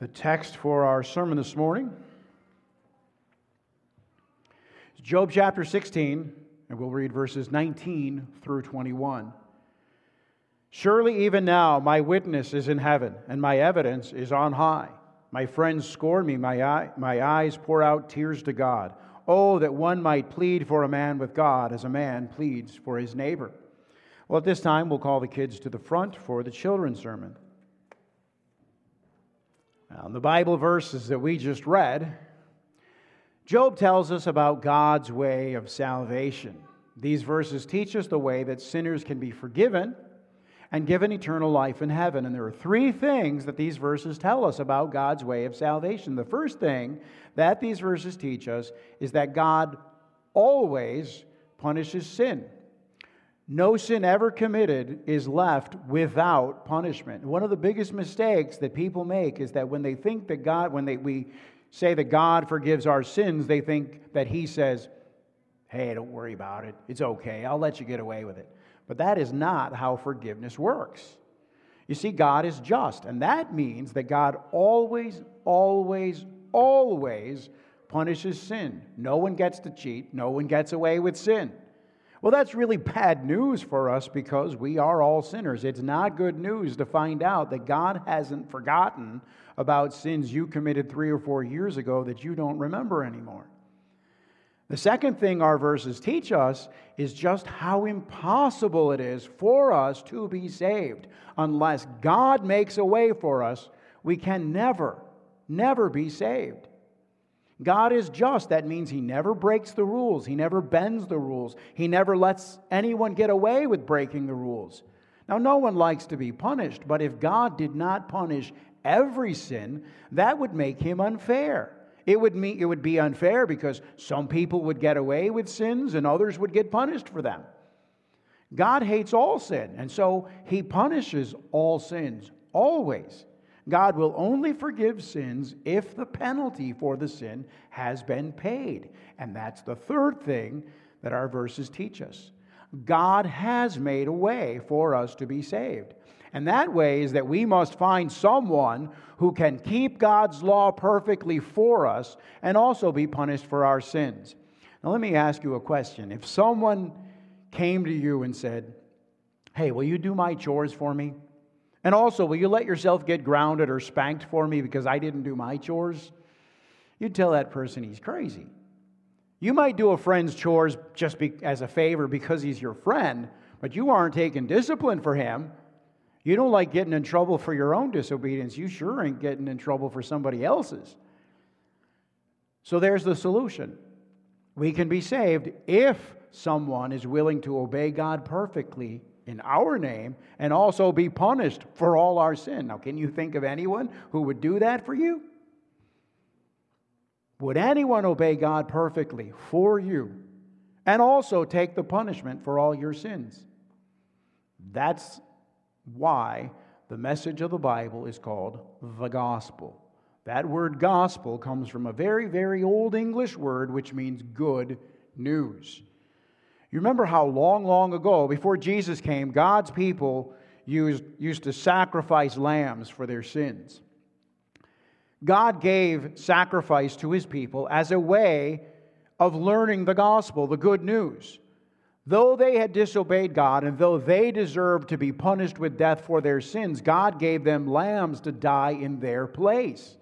The text for our sermon this morning is Job chapter 16, and we'll read verses 19 through 21. Surely, even now, my witness is in heaven, and my evidence is on high. My friends scorn me, my, eye, my eyes pour out tears to God. Oh, that one might plead for a man with God as a man pleads for his neighbor. Well, at this time, we'll call the kids to the front for the children's sermon. Now, in the Bible verses that we just read, Job tells us about God's way of salvation. These verses teach us the way that sinners can be forgiven and given eternal life in heaven. And there are three things that these verses tell us about God's way of salvation. The first thing that these verses teach us is that God always punishes sin. No sin ever committed is left without punishment. One of the biggest mistakes that people make is that when they think that God, when they, we say that God forgives our sins, they think that He says, Hey, don't worry about it. It's okay. I'll let you get away with it. But that is not how forgiveness works. You see, God is just, and that means that God always, always, always punishes sin. No one gets to cheat, no one gets away with sin. Well, that's really bad news for us because we are all sinners. It's not good news to find out that God hasn't forgotten about sins you committed three or four years ago that you don't remember anymore. The second thing our verses teach us is just how impossible it is for us to be saved. Unless God makes a way for us, we can never, never be saved. God is just. That means He never breaks the rules, He never bends the rules, He never lets anyone get away with breaking the rules. Now, no one likes to be punished, but if God did not punish every sin, that would make Him unfair. It would, mean, it would be unfair because some people would get away with sins and others would get punished for them. God hates all sin, and so He punishes all sins, always. God will only forgive sins if the penalty for the sin has been paid. And that's the third thing that our verses teach us. God has made a way for us to be saved. And that way is that we must find someone who can keep God's law perfectly for us and also be punished for our sins. Now, let me ask you a question. If someone came to you and said, Hey, will you do my chores for me? And also, will you let yourself get grounded or spanked for me because I didn't do my chores? You'd tell that person he's crazy. You might do a friend's chores just be, as a favor because he's your friend, but you aren't taking discipline for him. You don't like getting in trouble for your own disobedience. You sure ain't getting in trouble for somebody else's. So there's the solution. We can be saved if someone is willing to obey God perfectly in our name and also be punished for all our sin. Now, can you think of anyone who would do that for you? Would anyone obey God perfectly for you and also take the punishment for all your sins? That's why the message of the Bible is called the gospel. That word gospel comes from a very, very old English word which means good news. You remember how long, long ago, before Jesus came, God's people used, used to sacrifice lambs for their sins. God gave sacrifice to his people as a way of learning the gospel, the good news. Though they had disobeyed God and though they deserved to be punished with death for their sins, God gave them lambs to die in their place.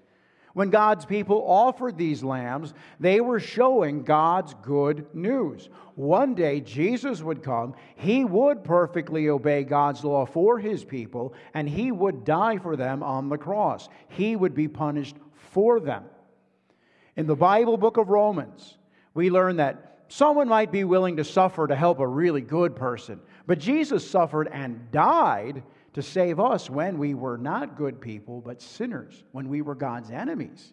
When God's people offered these lambs, they were showing God's good news. One day, Jesus would come, he would perfectly obey God's law for his people, and he would die for them on the cross. He would be punished for them. In the Bible book of Romans, we learn that someone might be willing to suffer to help a really good person, but Jesus suffered and died to save us when we were not good people, but sinners, when we were God's enemies.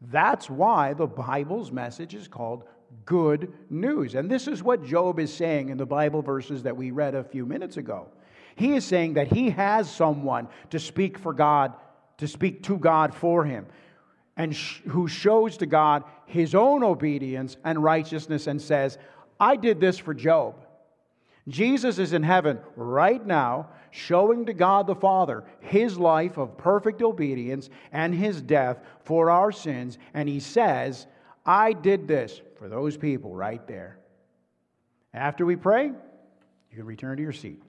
That's why the Bible's message is called good news. And this is what Job is saying in the Bible verses that we read a few minutes ago. He is saying that he has someone to speak for God, to speak to God for him, and sh- who shows to God his own obedience and righteousness and says, I did this for Job. Jesus is in heaven right now showing to God the Father his life of perfect obedience and his death for our sins. And he says, I did this for those people right there. After we pray, you can return to your seat.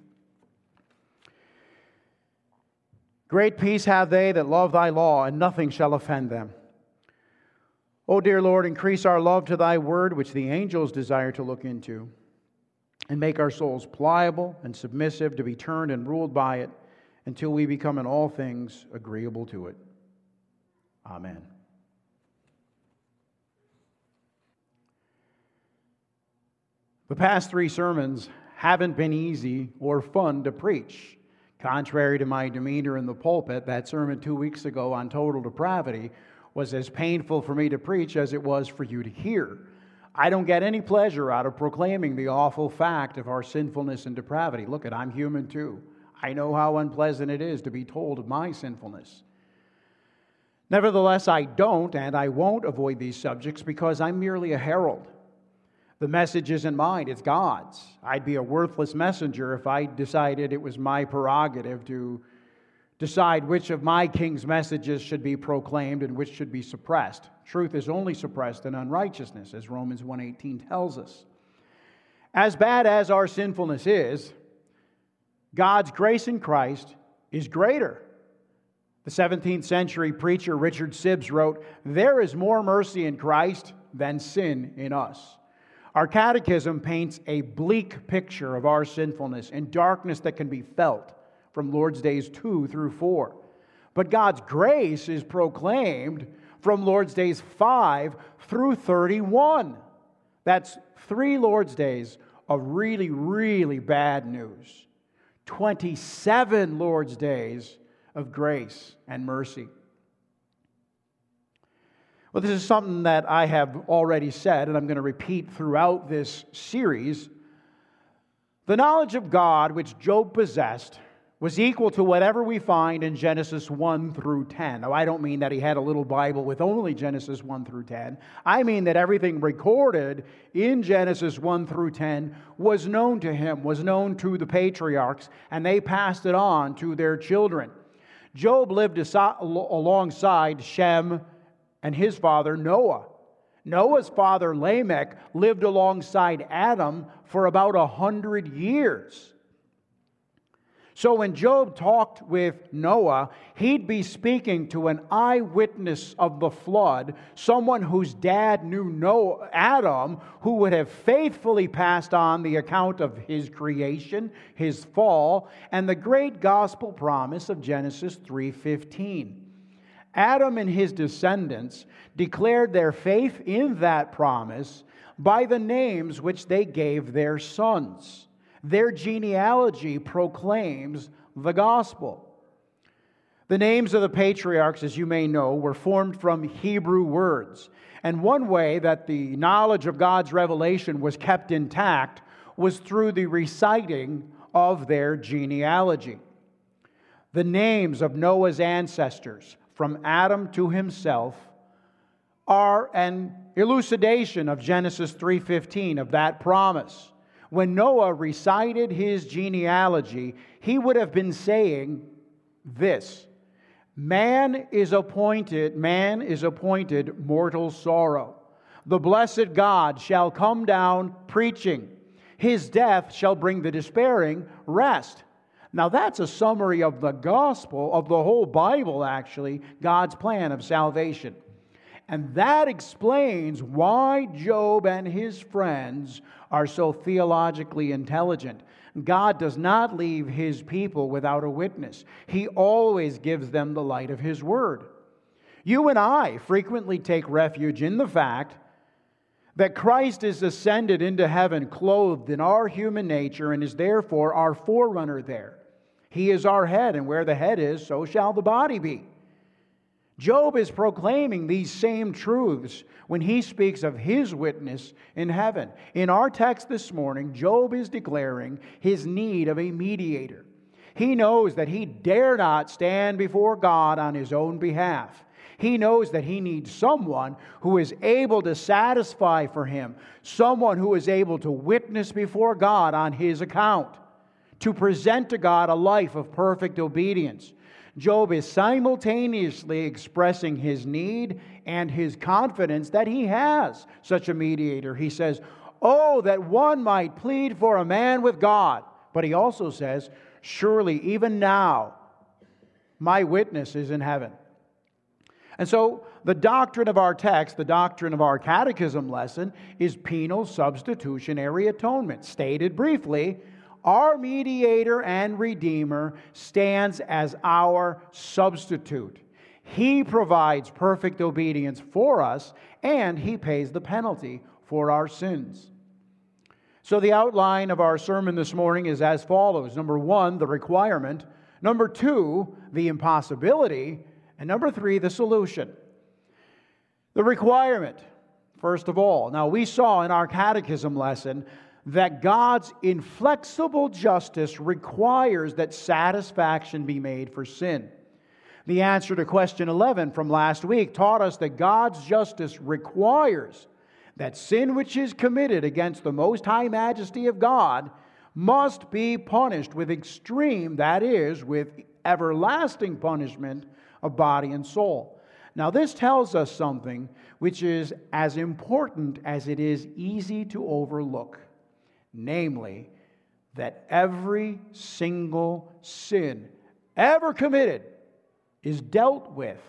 Great peace have they that love thy law, and nothing shall offend them. O dear Lord, increase our love to thy word, which the angels desire to look into, and make our souls pliable and submissive to be turned and ruled by it until we become in all things agreeable to it. Amen. The past three sermons haven't been easy or fun to preach. Contrary to my demeanor in the pulpit, that sermon two weeks ago on total depravity was as painful for me to preach as it was for you to hear. I don't get any pleasure out of proclaiming the awful fact of our sinfulness and depravity. Look at I'm human too. I know how unpleasant it is to be told of my sinfulness. Nevertheless, I don't and I won't avoid these subjects because I'm merely a herald. The message isn't mine, it's God's. I'd be a worthless messenger if I decided it was my prerogative to decide which of my king's messages should be proclaimed and which should be suppressed. Truth is only suppressed in unrighteousness, as Romans 1:18 tells us. As bad as our sinfulness is, God's grace in Christ is greater. The 17th century preacher Richard Sibbes wrote, There is more mercy in Christ than sin in us. Our catechism paints a bleak picture of our sinfulness and darkness that can be felt from Lord's Days 2 through 4. But God's grace is proclaimed from Lord's Days 5 through 31. That's three Lord's Days of really, really bad news. 27 Lord's Days of grace and mercy. Well, this is something that I have already said, and I'm going to repeat throughout this series. The knowledge of God which Job possessed was equal to whatever we find in Genesis 1 through 10. Now, I don't mean that he had a little Bible with only Genesis 1 through 10. I mean that everything recorded in Genesis 1 through 10 was known to him, was known to the patriarchs, and they passed it on to their children. Job lived alongside Shem, and his father Noah. Noah's father Lamech lived alongside Adam for about a hundred years. So when Job talked with Noah, he'd be speaking to an eyewitness of the flood, someone whose dad knew Noah, Adam, who would have faithfully passed on the account of his creation, his fall, and the great gospel promise of Genesis 3:15. Adam and his descendants declared their faith in that promise by the names which they gave their sons. Their genealogy proclaims the gospel. The names of the patriarchs, as you may know, were formed from Hebrew words. And one way that the knowledge of God's revelation was kept intact was through the reciting of their genealogy. The names of Noah's ancestors from Adam to himself are an elucidation of Genesis 3:15 of that promise. When Noah recited his genealogy, he would have been saying this: Man is appointed, man is appointed mortal sorrow. The blessed God shall come down preaching. His death shall bring the despairing rest. Now, that's a summary of the gospel, of the whole Bible, actually, God's plan of salvation. And that explains why Job and his friends are so theologically intelligent. God does not leave his people without a witness, he always gives them the light of his word. You and I frequently take refuge in the fact that Christ is ascended into heaven clothed in our human nature and is therefore our forerunner there. He is our head, and where the head is, so shall the body be. Job is proclaiming these same truths when he speaks of his witness in heaven. In our text this morning, Job is declaring his need of a mediator. He knows that he dare not stand before God on his own behalf. He knows that he needs someone who is able to satisfy for him, someone who is able to witness before God on his account, to present to God a life of perfect obedience. Job is simultaneously expressing his need and his confidence that he has such a mediator. He says, Oh, that one might plead for a man with God. But he also says, Surely, even now, my witness is in heaven. And so, the doctrine of our text, the doctrine of our catechism lesson, is penal substitutionary atonement. Stated briefly, our mediator and redeemer stands as our substitute. He provides perfect obedience for us, and he pays the penalty for our sins. So, the outline of our sermon this morning is as follows Number one, the requirement. Number two, the impossibility. And number three, the solution. The requirement, first of all. Now, we saw in our catechism lesson that God's inflexible justice requires that satisfaction be made for sin. The answer to question 11 from last week taught us that God's justice requires that sin which is committed against the most high majesty of God must be punished with extreme, that is, with everlasting punishment of body and soul. Now, this tells us something which is as important as it is easy to overlook namely, that every single sin ever committed is dealt with.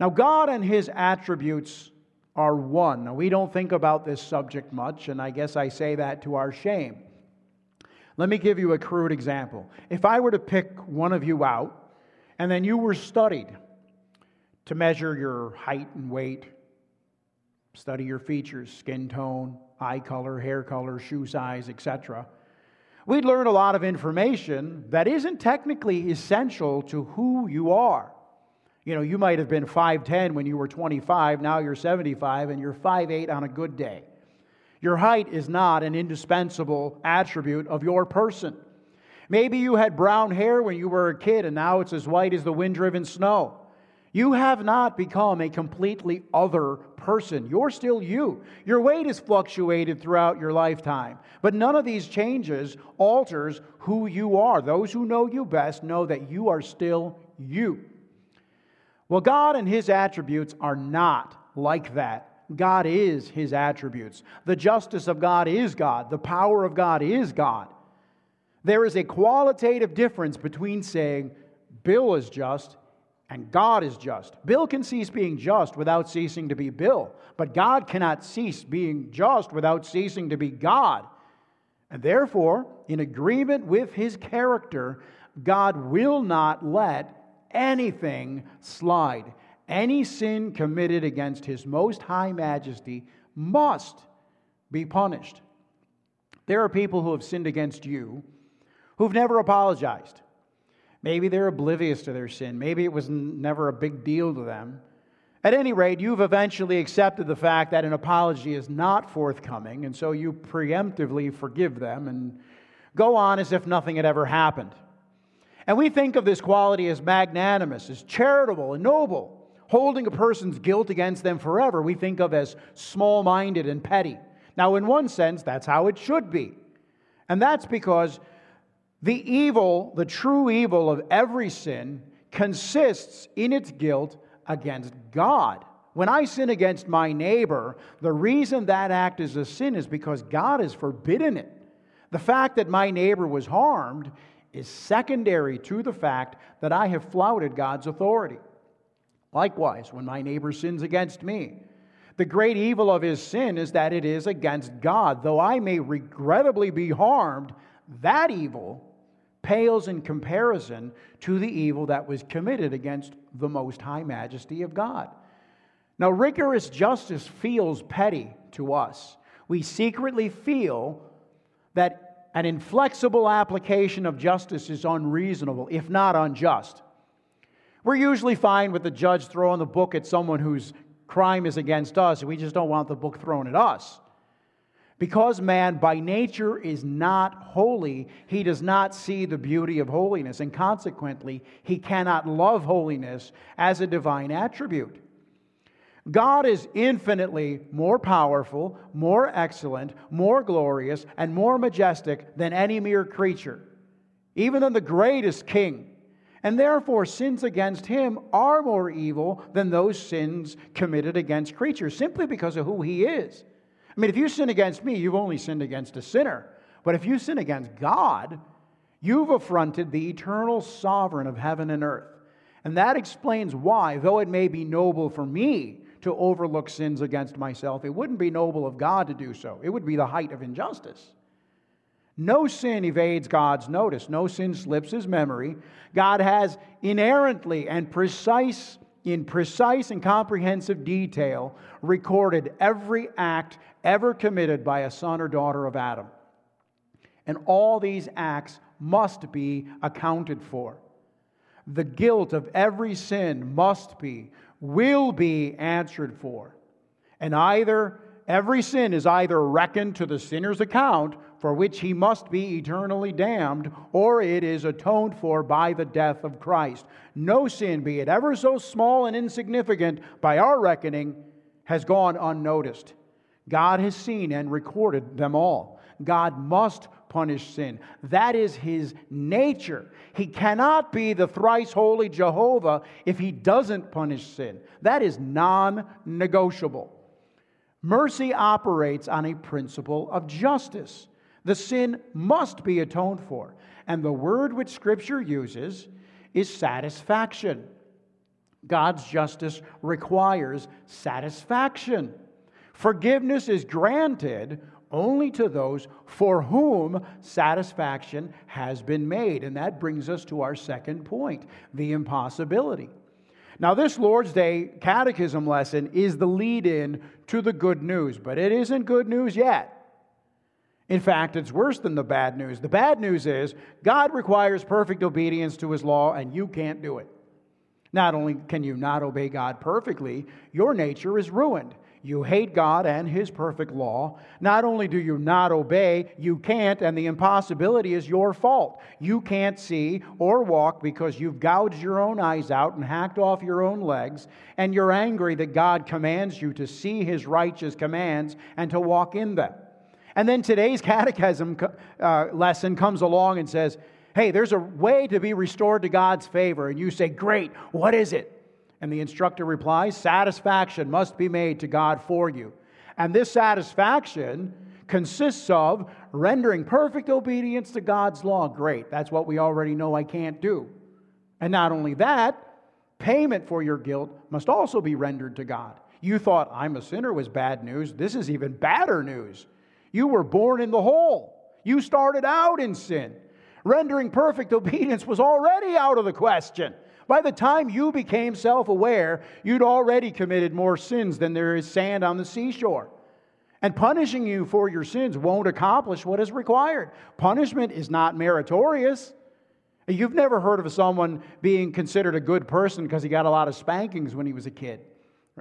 Now, God and His attributes are one. Now, we don't think about this subject much, and I guess I say that to our shame. Let me give you a crude example. If I were to pick one of you out, and then you were studied to measure your height and weight, study your features, skin tone, eye color, hair color, shoe size, etc. We'd learn a lot of information that isn't technically essential to who you are. You know, you might have been 5'10 when you were 25, now you're 75, and you're 5'8 on a good day. Your height is not an indispensable attribute of your person. Maybe you had brown hair when you were a kid, and now it's as white as the wind driven snow. You have not become a completely other person. You're still you. Your weight has fluctuated throughout your lifetime, but none of these changes alters who you are. Those who know you best know that you are still you. Well, God and His attributes are not like that. God is His attributes. The justice of God is God. The power of God is God. There is a qualitative difference between saying, Bill is just and God is just. Bill can cease being just without ceasing to be Bill, but God cannot cease being just without ceasing to be God. And therefore, in agreement with his character, God will not let anything slide. Any sin committed against his most high majesty must be punished. There are people who have sinned against you who've never apologized. Maybe they're oblivious to their sin. Maybe it was never a big deal to them. At any rate, you've eventually accepted the fact that an apology is not forthcoming, and so you preemptively forgive them and go on as if nothing had ever happened. And we think of this quality as magnanimous, as charitable and noble. Holding a person's guilt against them forever, we think of as small minded and petty. Now, in one sense, that's how it should be. And that's because the evil, the true evil of every sin, consists in its guilt against God. When I sin against my neighbor, the reason that act is a sin is because God has forbidden it. The fact that my neighbor was harmed is secondary to the fact that I have flouted God's authority. Likewise, when my neighbor sins against me, the great evil of his sin is that it is against God. Though I may regrettably be harmed, that evil pales in comparison to the evil that was committed against the most high majesty of God. Now, rigorous justice feels petty to us. We secretly feel that an inflexible application of justice is unreasonable, if not unjust. We're usually fine with the judge throwing the book at someone whose crime is against us, and we just don't want the book thrown at us. Because man by nature is not holy, he does not see the beauty of holiness, and consequently, he cannot love holiness as a divine attribute. God is infinitely more powerful, more excellent, more glorious, and more majestic than any mere creature, even than the greatest king. And therefore, sins against him are more evil than those sins committed against creatures, simply because of who he is. I mean, if you sin against me, you've only sinned against a sinner. But if you sin against God, you've affronted the eternal sovereign of heaven and earth. And that explains why, though it may be noble for me to overlook sins against myself. It wouldn't be noble of God to do so, it would be the height of injustice. No sin evades God's notice, no sin slips his memory. God has inerrantly and precise in precise and comprehensive detail recorded every act ever committed by a son or daughter of Adam. And all these acts must be accounted for. The guilt of every sin must be will be answered for. And either every sin is either reckoned to the sinner's account, for which he must be eternally damned, or it is atoned for by the death of Christ. No sin, be it ever so small and insignificant by our reckoning, has gone unnoticed. God has seen and recorded them all. God must punish sin. That is his nature. He cannot be the thrice holy Jehovah if he doesn't punish sin. That is non negotiable. Mercy operates on a principle of justice. The sin must be atoned for. And the word which Scripture uses is satisfaction. God's justice requires satisfaction. Forgiveness is granted only to those for whom satisfaction has been made. And that brings us to our second point the impossibility. Now, this Lord's Day catechism lesson is the lead in to the good news, but it isn't good news yet. In fact, it's worse than the bad news. The bad news is God requires perfect obedience to his law, and you can't do it. Not only can you not obey God perfectly, your nature is ruined. You hate God and His perfect law. Not only do you not obey, you can't, and the impossibility is your fault. You can't see or walk because you've gouged your own eyes out and hacked off your own legs, and you're angry that God commands you to see His righteous commands and to walk in them. And then today's catechism uh, lesson comes along and says, Hey, there's a way to be restored to God's favor. And you say, Great, what is it? And the instructor replies, Satisfaction must be made to God for you. And this satisfaction consists of rendering perfect obedience to God's law. Great, that's what we already know I can't do. And not only that, payment for your guilt must also be rendered to God. You thought I'm a sinner was bad news. This is even badder news. You were born in the hole. You started out in sin. Rendering perfect obedience was already out of the question. By the time you became self aware, you'd already committed more sins than there is sand on the seashore. And punishing you for your sins won't accomplish what is required. Punishment is not meritorious. You've never heard of someone being considered a good person because he got a lot of spankings when he was a kid.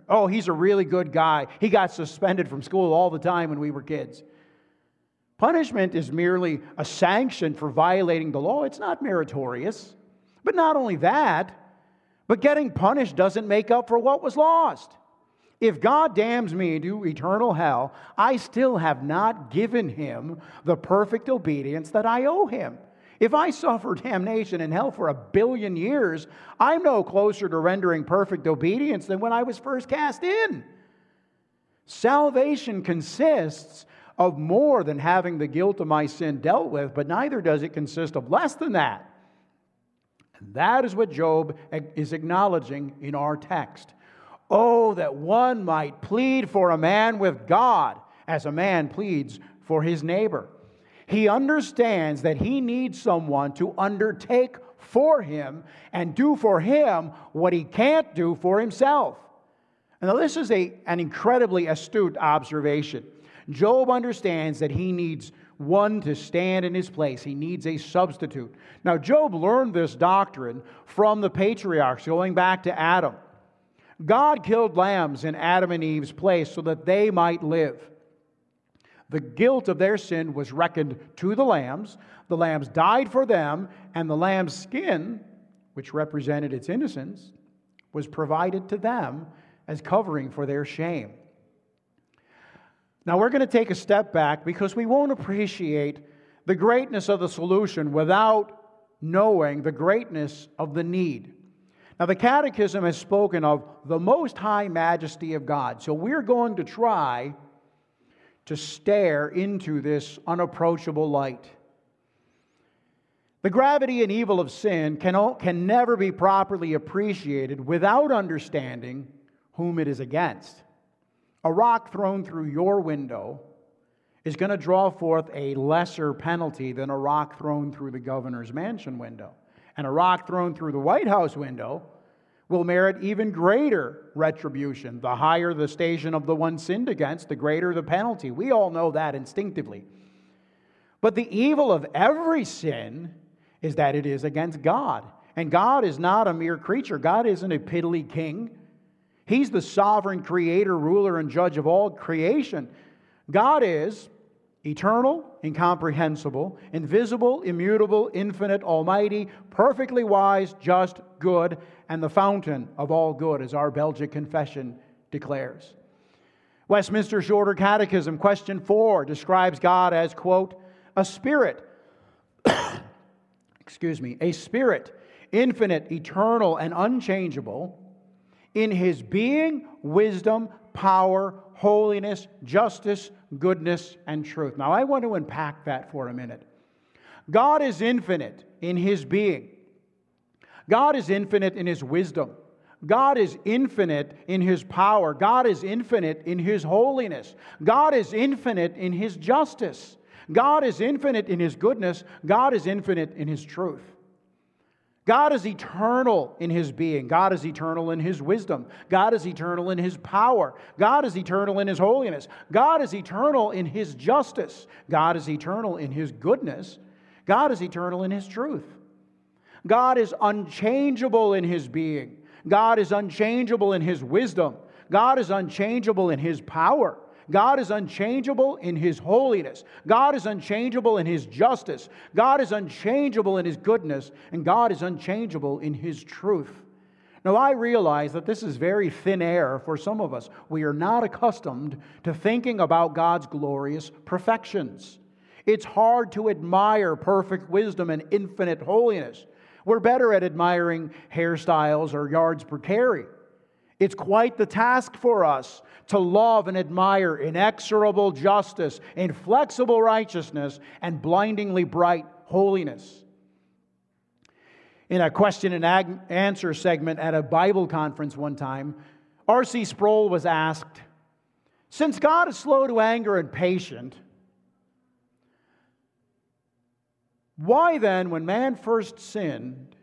Oh, he's a really good guy. He got suspended from school all the time when we were kids. Punishment is merely a sanction for violating the law, it's not meritorious. But not only that, but getting punished doesn't make up for what was lost. If God damns me to eternal hell, I still have not given him the perfect obedience that I owe him. If I suffer damnation in hell for a billion years, I'm no closer to rendering perfect obedience than when I was first cast in. Salvation consists of more than having the guilt of my sin dealt with, but neither does it consist of less than that. That is what Job is acknowledging in our text. Oh, that one might plead for a man with God as a man pleads for his neighbor. He understands that he needs someone to undertake for him and do for him what he can't do for himself. Now, this is a, an incredibly astute observation. Job understands that he needs one to stand in his place. He needs a substitute. Now, Job learned this doctrine from the patriarchs, going back to Adam. God killed lambs in Adam and Eve's place so that they might live. The guilt of their sin was reckoned to the lambs. The lambs died for them, and the lamb's skin, which represented its innocence, was provided to them as covering for their shame. Now, we're going to take a step back because we won't appreciate the greatness of the solution without knowing the greatness of the need. Now, the Catechism has spoken of the most high majesty of God. So, we're going to try to stare into this unapproachable light. The gravity and evil of sin can, can never be properly appreciated without understanding whom it is against. A rock thrown through your window is going to draw forth a lesser penalty than a rock thrown through the governor's mansion window. And a rock thrown through the White House window will merit even greater retribution. The higher the station of the one sinned against, the greater the penalty. We all know that instinctively. But the evil of every sin is that it is against God. And God is not a mere creature, God isn't a piddly king. He's the sovereign creator, ruler, and judge of all creation. God is eternal, incomprehensible, invisible, immutable, infinite, almighty, perfectly wise, just, good, and the fountain of all good, as our Belgic confession declares. Westminster Shorter Catechism, question four, describes God as, quote, a spirit. Excuse me, a spirit, infinite, eternal, and unchangeable in his being, wisdom, power, holiness, justice, goodness, and truth. Now, I want to unpack that for a minute. God is infinite in his being, God is infinite in his wisdom. God is infinite in his power. God is infinite in his holiness. God is infinite in his justice. God is infinite in his goodness. God is infinite in his truth. God is eternal in his being. God is eternal in his wisdom. God is eternal in his power. God is eternal in his holiness. God is eternal in his justice. God is eternal in his goodness. God is eternal in his truth. God is unchangeable in his being. God is unchangeable in his wisdom. God is unchangeable in his power. God is unchangeable in his holiness. God is unchangeable in his justice. God is unchangeable in his goodness. And God is unchangeable in his truth. Now, I realize that this is very thin air for some of us. We are not accustomed to thinking about God's glorious perfections. It's hard to admire perfect wisdom and infinite holiness. We're better at admiring hairstyles or yards per carry. It's quite the task for us to love and admire inexorable justice, inflexible righteousness, and blindingly bright holiness. In a question and answer segment at a Bible conference one time, R.C. Sproul was asked Since God is slow to anger and patient, why then, when man first sinned,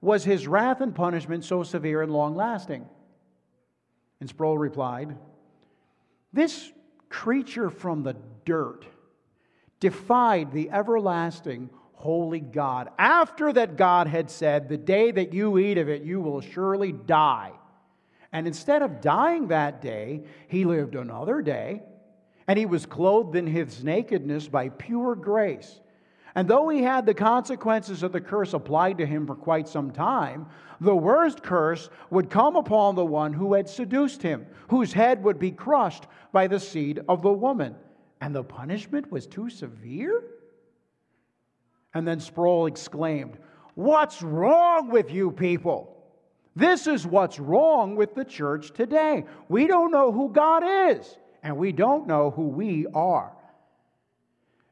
was his wrath and punishment so severe and long lasting? And Sproul replied, This creature from the dirt defied the everlasting holy God. After that, God had said, The day that you eat of it, you will surely die. And instead of dying that day, he lived another day, and he was clothed in his nakedness by pure grace. And though he had the consequences of the curse applied to him for quite some time, the worst curse would come upon the one who had seduced him, whose head would be crushed by the seed of the woman. And the punishment was too severe? And then Sproul exclaimed, What's wrong with you people? This is what's wrong with the church today. We don't know who God is, and we don't know who we are.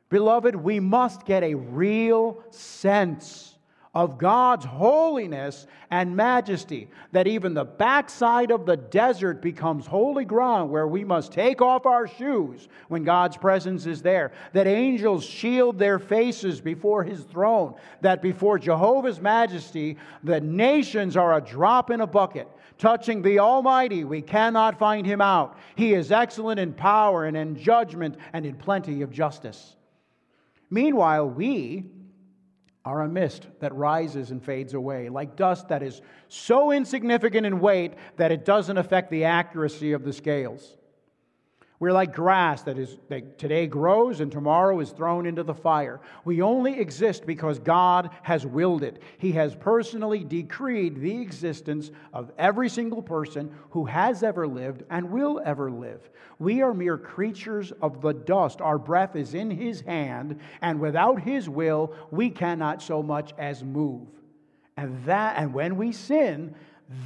Beloved, we must get a real sense of God's holiness and majesty, that even the backside of the desert becomes holy ground where we must take off our shoes when God's presence is there, that angels shield their faces before his throne, that before Jehovah's majesty, the nations are a drop in a bucket. Touching the Almighty, we cannot find him out. He is excellent in power and in judgment and in plenty of justice. Meanwhile, we are a mist that rises and fades away, like dust that is so insignificant in weight that it doesn't affect the accuracy of the scales. We're like grass that is that today grows and tomorrow is thrown into the fire. We only exist because God has willed it. He has personally decreed the existence of every single person who has ever lived and will ever live. We are mere creatures of the dust. Our breath is in his hand, and without his will, we cannot so much as move. And that and when we sin,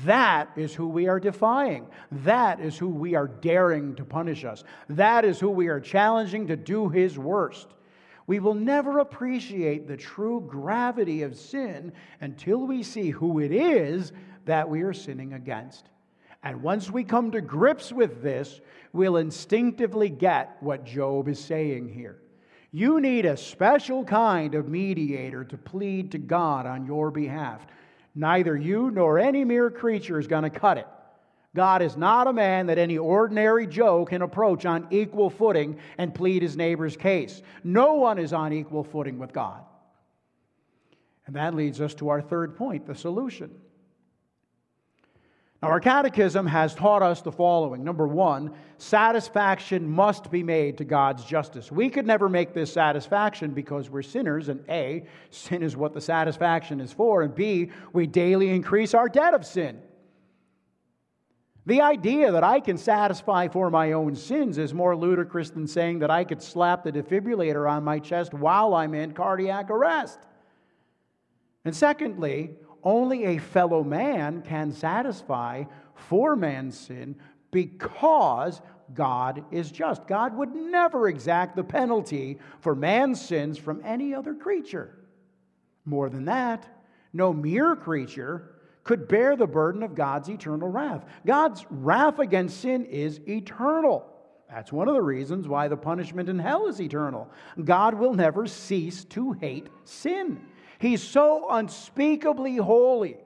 that is who we are defying. That is who we are daring to punish us. That is who we are challenging to do his worst. We will never appreciate the true gravity of sin until we see who it is that we are sinning against. And once we come to grips with this, we'll instinctively get what Job is saying here. You need a special kind of mediator to plead to God on your behalf. Neither you nor any mere creature is going to cut it. God is not a man that any ordinary Joe can approach on equal footing and plead his neighbor's case. No one is on equal footing with God. And that leads us to our third point the solution. Now, our catechism has taught us the following. Number one, satisfaction must be made to God's justice. We could never make this satisfaction because we're sinners, and A, sin is what the satisfaction is for, and B, we daily increase our debt of sin. The idea that I can satisfy for my own sins is more ludicrous than saying that I could slap the defibrillator on my chest while I'm in cardiac arrest. And secondly, only a fellow man can satisfy for man's sin because God is just. God would never exact the penalty for man's sins from any other creature. More than that, no mere creature could bear the burden of God's eternal wrath. God's wrath against sin is eternal. That's one of the reasons why the punishment in hell is eternal. God will never cease to hate sin. He's so unspeakably holy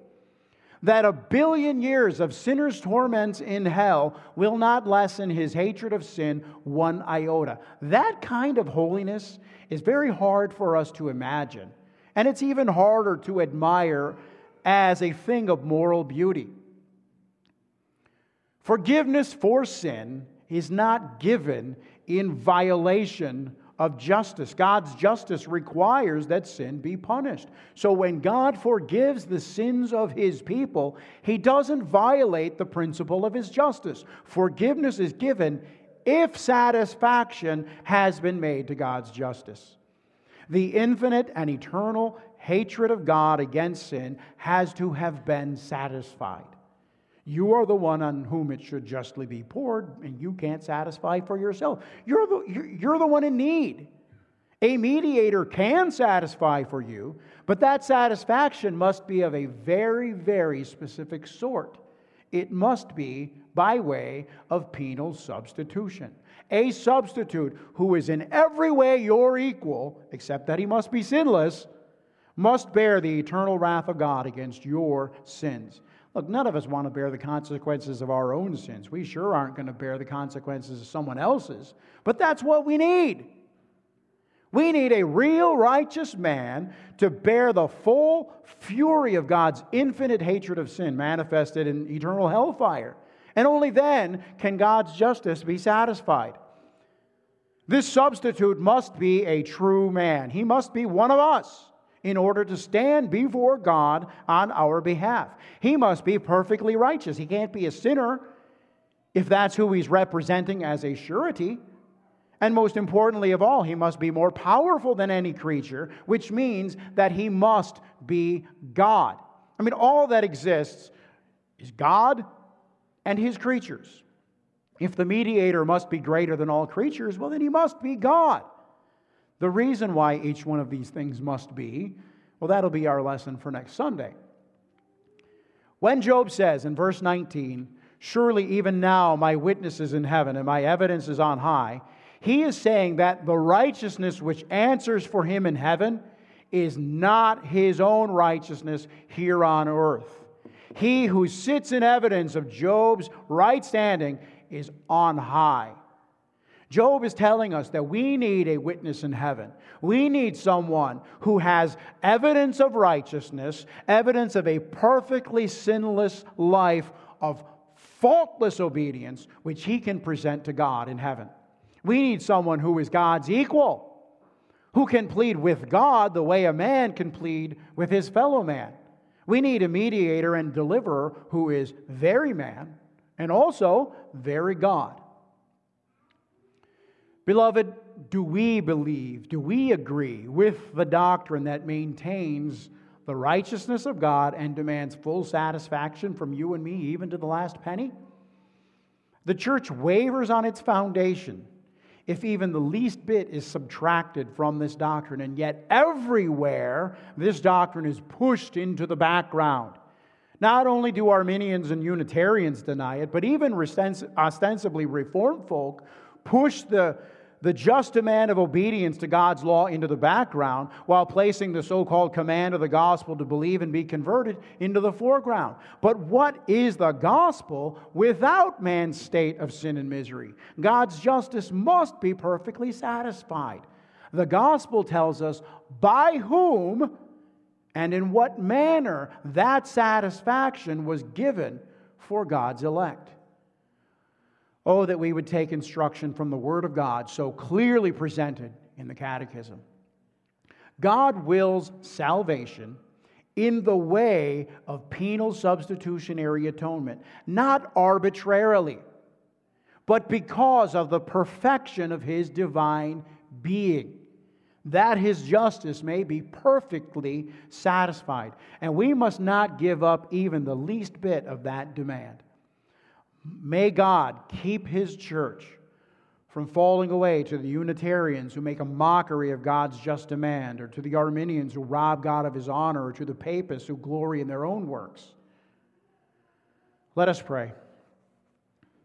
that a billion years of sinners' torments in hell will not lessen his hatred of sin one iota. That kind of holiness is very hard for us to imagine, and it's even harder to admire as a thing of moral beauty. Forgiveness for sin is not given in violation of justice. God's justice requires that sin be punished. So when God forgives the sins of his people, he doesn't violate the principle of his justice. Forgiveness is given if satisfaction has been made to God's justice. The infinite and eternal hatred of God against sin has to have been satisfied. You are the one on whom it should justly be poured, and you can't satisfy for yourself. You're the, you're, the one in need. A mediator can satisfy for you, but that satisfaction must be of a very, very specific sort. It must be by way of penal substitution. A substitute who is in every way your equal, except that he must be sinless, must bear the eternal wrath of God against your sins. Look, none of us want to bear the consequences of our own sins. We sure aren't going to bear the consequences of someone else's, but that's what we need. We need a real righteous man to bear the full fury of God's infinite hatred of sin manifested in eternal hellfire. And only then can God's justice be satisfied. This substitute must be a true man. He must be one of us in order to stand before God on our behalf. He must be perfectly righteous. He can't be a sinner if that's who he's representing as a surety. And most importantly of all, he must be more powerful than any creature, which means that he must be God. I mean, all that exists is God and his creatures. If the mediator must be greater than all creatures, well, then he must be God. The reason why each one of these things must be, well, that'll be our lesson for next Sunday. When Job says in verse 19, Surely even now my witness is in heaven and my evidence is on high, he is saying that the righteousness which answers for him in heaven is not his own righteousness here on earth. He who sits in evidence of Job's right standing is on high. Job is telling us that we need a witness in heaven. We need someone who has evidence of righteousness, evidence of a perfectly sinless life of faultless obedience which he can present to God in heaven. We need someone who is God's equal, who can plead with God the way a man can plead with his fellow man. We need a mediator and deliverer who is very man and also very God. Beloved, do we believe, do we agree with the doctrine that maintains the righteousness of God and demands full satisfaction from you and me, even to the last penny? The church wavers on its foundation if even the least bit is subtracted from this doctrine, and yet everywhere this doctrine is pushed into the background. Not only do Arminians and Unitarians deny it, but even ostensibly Reformed folk push the the just demand of obedience to God's law into the background while placing the so called command of the gospel to believe and be converted into the foreground. But what is the gospel without man's state of sin and misery? God's justice must be perfectly satisfied. The gospel tells us by whom and in what manner that satisfaction was given for God's elect. Oh, that we would take instruction from the Word of God so clearly presented in the Catechism. God wills salvation in the way of penal substitutionary atonement, not arbitrarily, but because of the perfection of His divine being, that His justice may be perfectly satisfied. And we must not give up even the least bit of that demand. May God keep his church from falling away to the Unitarians who make a mockery of God's just demand, or to the Arminians who rob God of his honor, or to the Papists who glory in their own works. Let us pray.